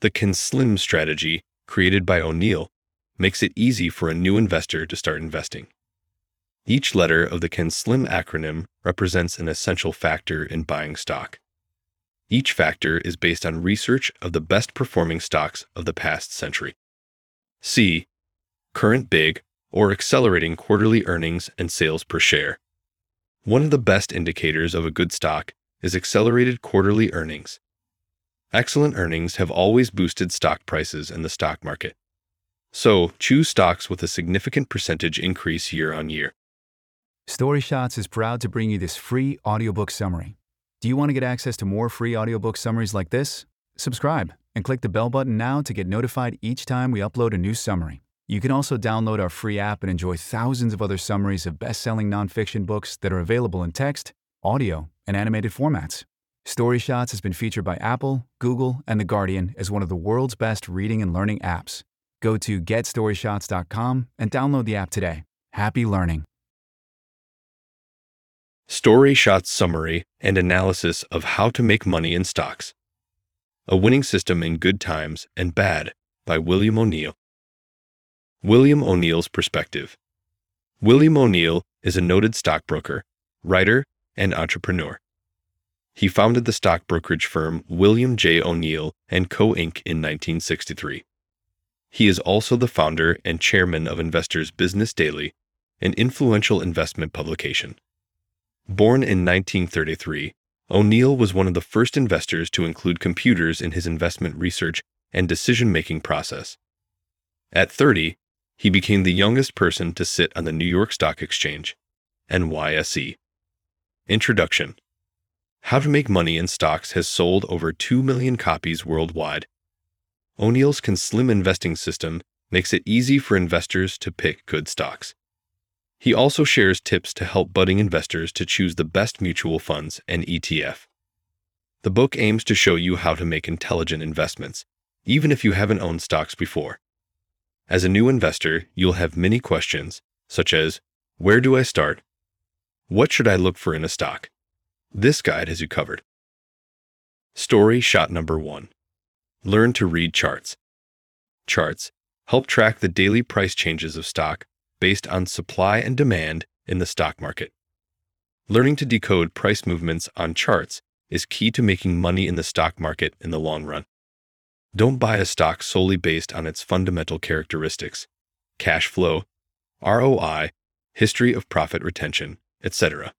The CAN SLIM strategy, created by O'Neil, makes it easy for a new investor to start investing. Each letter of the CAN SLIM acronym represents an essential factor in buying stock. Each factor is based on research of the best performing stocks of the past century. C. Current big or accelerating quarterly earnings and sales per share. One of the best indicators of a good stock is accelerated quarterly earnings. Excellent earnings have always boosted stock prices in the stock market. So, choose stocks with a significant percentage increase year on year. StoryShots is proud to bring you this free audiobook summary. Do you want to get access to more free audiobook summaries like this? Subscribe and click the bell button now to get notified each time we upload a new summary. You can also download our free app and enjoy thousands of other summaries of best selling nonfiction books that are available in text, audio, and animated formats. StoryShots has been featured by Apple, Google, and The Guardian as one of the world's best reading and learning apps. Go to getstoryshots.com and download the app today. Happy learning. Story Shots Summary and Analysis of How to Make Money in Stocks. A Winning System in Good Times and Bad by William O'Neil. William O'Neil's Perspective. William O'Neil is a noted stockbroker, writer, and entrepreneur. He founded the stock brokerage firm William J. O'Neil and Co. Inc. in 1963. He is also the founder and chairman of Investors Business Daily, an influential investment publication. Born in 1933, O'Neil was one of the first investors to include computers in his investment research and decision making process. At 30, he became the youngest person to sit on the New York Stock Exchange, NYSE. Introduction How to Make Money in Stocks has sold over 2 million copies worldwide. O'Neil's ConSlim investing system makes it easy for investors to pick good stocks. He also shares tips to help budding investors to choose the best mutual funds and ETF. The book aims to show you how to make intelligent investments, even if you haven't owned stocks before. As a new investor, you'll have many questions, such as Where do I start? What should I look for in a stock? This guide has you covered. Story shot number one Learn to read charts. Charts help track the daily price changes of stock based on supply and demand in the stock market. Learning to decode price movements on charts is key to making money in the stock market in the long run. Don't buy a stock solely based on its fundamental characteristics, cash flow, ROI, history of profit retention, etc.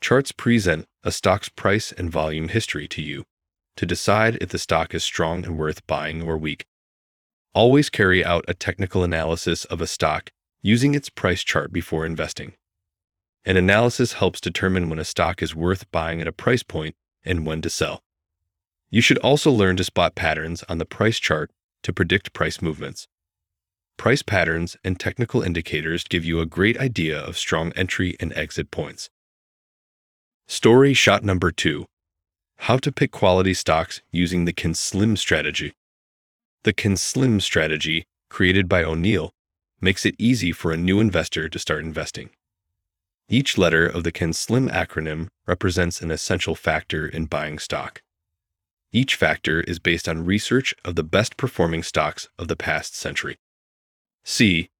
Charts present a stock's price and volume history to you to decide if the stock is strong and worth buying or weak. Always carry out a technical analysis of a stock using its price chart before investing. An analysis helps determine when a stock is worth buying at a price point and when to sell. You should also learn to spot patterns on the price chart to predict price movements. Price patterns and technical indicators give you a great idea of strong entry and exit points. Story shot number two How to pick quality stocks using the CAN SLIM strategy. The CAN SLIM strategy, created by O'Neil, makes it easy for a new investor to start investing. Each letter of the CAN SLIM acronym represents an essential factor in buying stock. Each factor is based on research of the best performing stocks of the past century. C.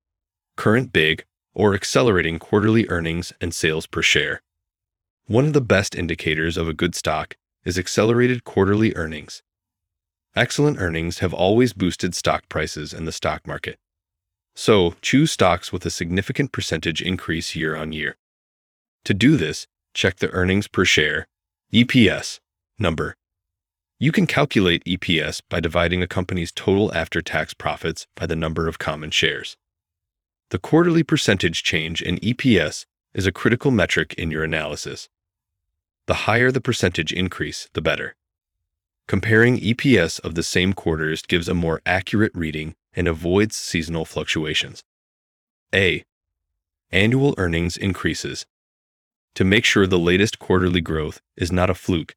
Current big or accelerating quarterly earnings and sales per share. One of the best indicators of a good stock is accelerated quarterly earnings. Excellent earnings have always boosted stock prices in the stock market. So, choose stocks with a significant percentage increase year on year. To do this, check the earnings per share, EPS, number. You can calculate EPS by dividing a company's total after tax profits by the number of common shares. The quarterly percentage change in EPS is a critical metric in your analysis. The higher the percentage increase, the better. Comparing EPS of the same quarters gives a more accurate reading and avoids seasonal fluctuations. A. Annual earnings increases. To make sure the latest quarterly growth is not a fluke,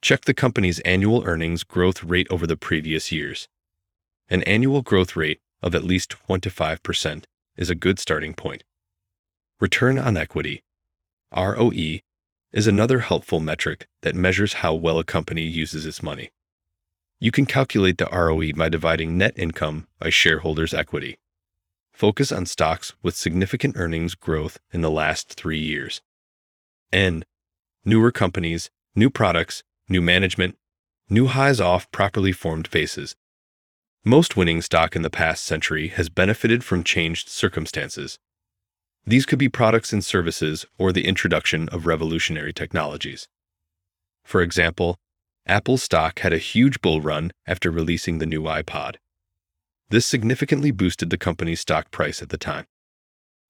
check the company's annual earnings growth rate over the previous years. An annual growth rate of at least 25% is a good starting point. Return on equity, ROE, is another helpful metric that measures how well a company uses its money. You can calculate the ROE by dividing net income by shareholders' equity. Focus on stocks with significant earnings growth in the last three years. N. Newer companies, new products, new management, new highs off properly formed bases. Most winning stock in the past century has benefited from changed circumstances. These could be products and services or the introduction of revolutionary technologies. For example, Apple stock had a huge bull run after releasing the new iPod. This significantly boosted the company's stock price at the time.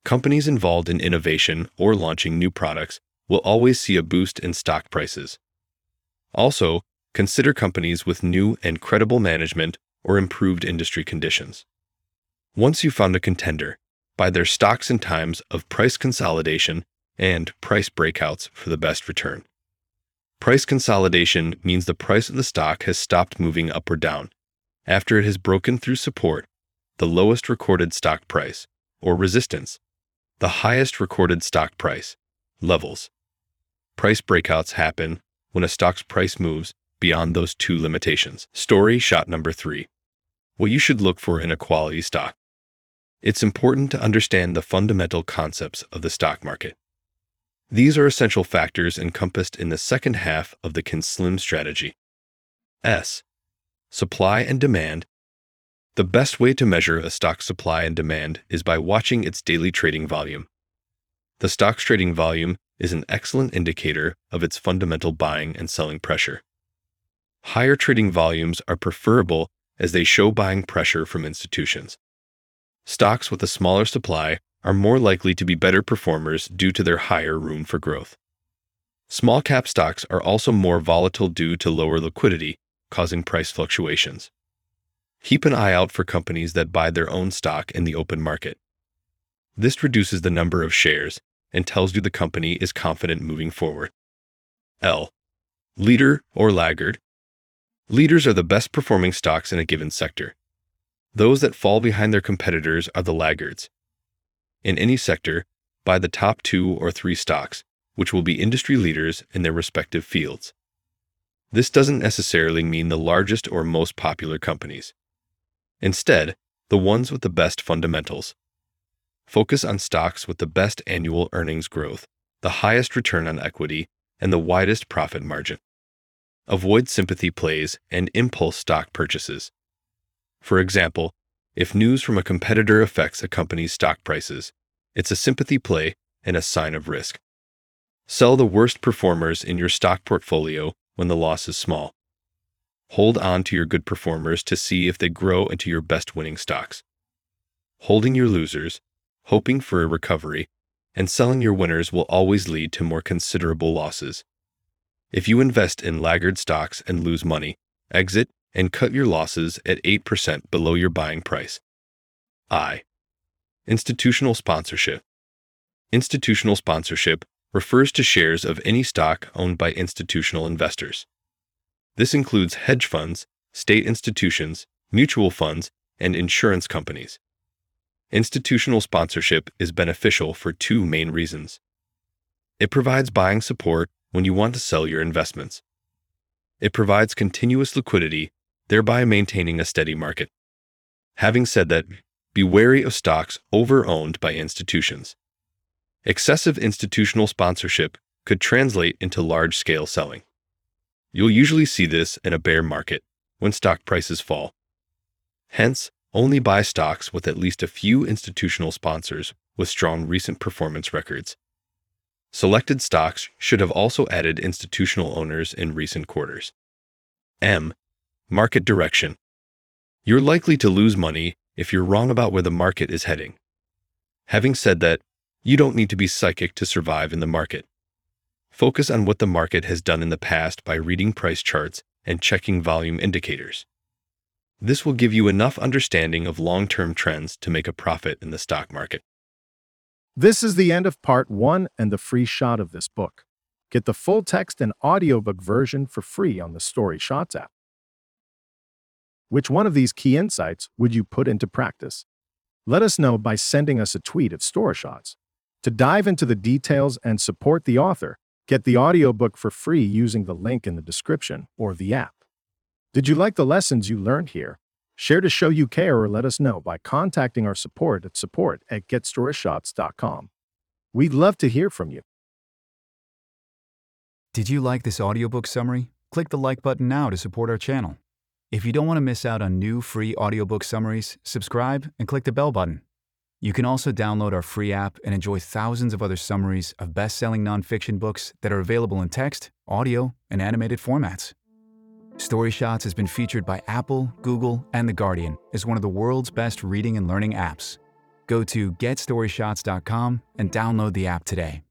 Companies involved in innovation or launching new products will always see a boost in stock prices. Also, consider companies with new and credible management or improved industry conditions. Once you've found a contender, buy their stocks in times of price consolidation and price breakouts for the best return. Price consolidation means the price of the stock has stopped moving up or down after it has broken through support, the lowest recorded stock price, or resistance, the highest recorded stock price, levels. Price breakouts happen when a stock's price moves beyond those two limitations. Story shot number three What you should look for in a quality stock. It's important to understand the fundamental concepts of the stock market. These are essential factors encompassed in the second half of the CAN SLIM strategy. S. Supply and demand. The best way to measure a stock's supply and demand is by watching its daily trading volume. The stock's trading volume is an excellent indicator of its fundamental buying and selling pressure. Higher trading volumes are preferable as they show buying pressure from institutions. Stocks with a smaller supply are more likely to be better performers due to their higher room for growth. Small cap stocks are also more volatile due to lower liquidity, causing price fluctuations. Keep an eye out for companies that buy their own stock in the open market. This reduces the number of shares and tells you the company is confident moving forward. L. Leader or laggard. Leaders are the best performing stocks in a given sector. Those that fall behind their competitors are the laggards, in any sector buy the top two or three stocks, which will be industry leaders in their respective fields. This doesn't necessarily mean the largest or most popular companies. Instead, the ones with the best fundamentals. Focus on stocks with the best annual earnings growth, the highest return on equity, and the widest profit margin. Avoid sympathy plays and impulse stock purchases. For example, if news from a competitor affects a company's stock prices, it's a sympathy play and a sign of risk. Sell the worst performers in your stock portfolio when the loss is small. Hold on to your good performers to see if they grow into your best winning stocks. Holding your losers, hoping for a recovery, and selling your winners will always lead to more considerable losses. If you invest in laggard stocks and lose money, exit and cut your losses at 8% below your buying price. I. Institutional sponsorship. Institutional sponsorship refers to shares of any stock owned by institutional investors. This includes hedge funds, state institutions, mutual funds, and insurance companies. Institutional sponsorship is beneficial for two main reasons. It provides buying support when you want to sell your investments. It provides continuous liquidity thereby maintaining a steady market. Having said that, be wary of stocks over owned by institutions. Excessive institutional sponsorship could translate into large scale selling. You'll usually see this in a bear market when stock prices fall. Hence, only buy stocks with at least a few institutional sponsors with strong recent performance records. Selected stocks should have also added institutional owners in recent quarters. M Market direction. You're likely to lose money if you're wrong about where the market is heading. Having said that, you don't need to be psychic to survive in the market. Focus on what the market has done in the past by reading price charts and checking volume indicators. This will give you enough understanding of long term trends to make a profit in the stock market. This is the end of part one and the free shot of this book. Get the full text and audiobook version for free on the Story Shots app. Which one of these key insights would you put into practice? Let us know by sending us a tweet at StoryShots. To dive into the details and support the author, get the audiobook for free using the link in the description or the app. Did you like the lessons you learned here? Share to show you care or let us know by contacting our support at support at getstoryshots.com. We'd love to hear from you. Did you like this audiobook summary? Click the like button now to support our channel. If you don't want to miss out on new free audiobook summaries, subscribe and click the bell button. You can also download our free app and enjoy thousands of other summaries of best selling nonfiction books that are available in text, audio, and animated formats. Story Shots has been featured by Apple, Google, and The Guardian as one of the world's best reading and learning apps. Go to getstoryshots.com and download the app today.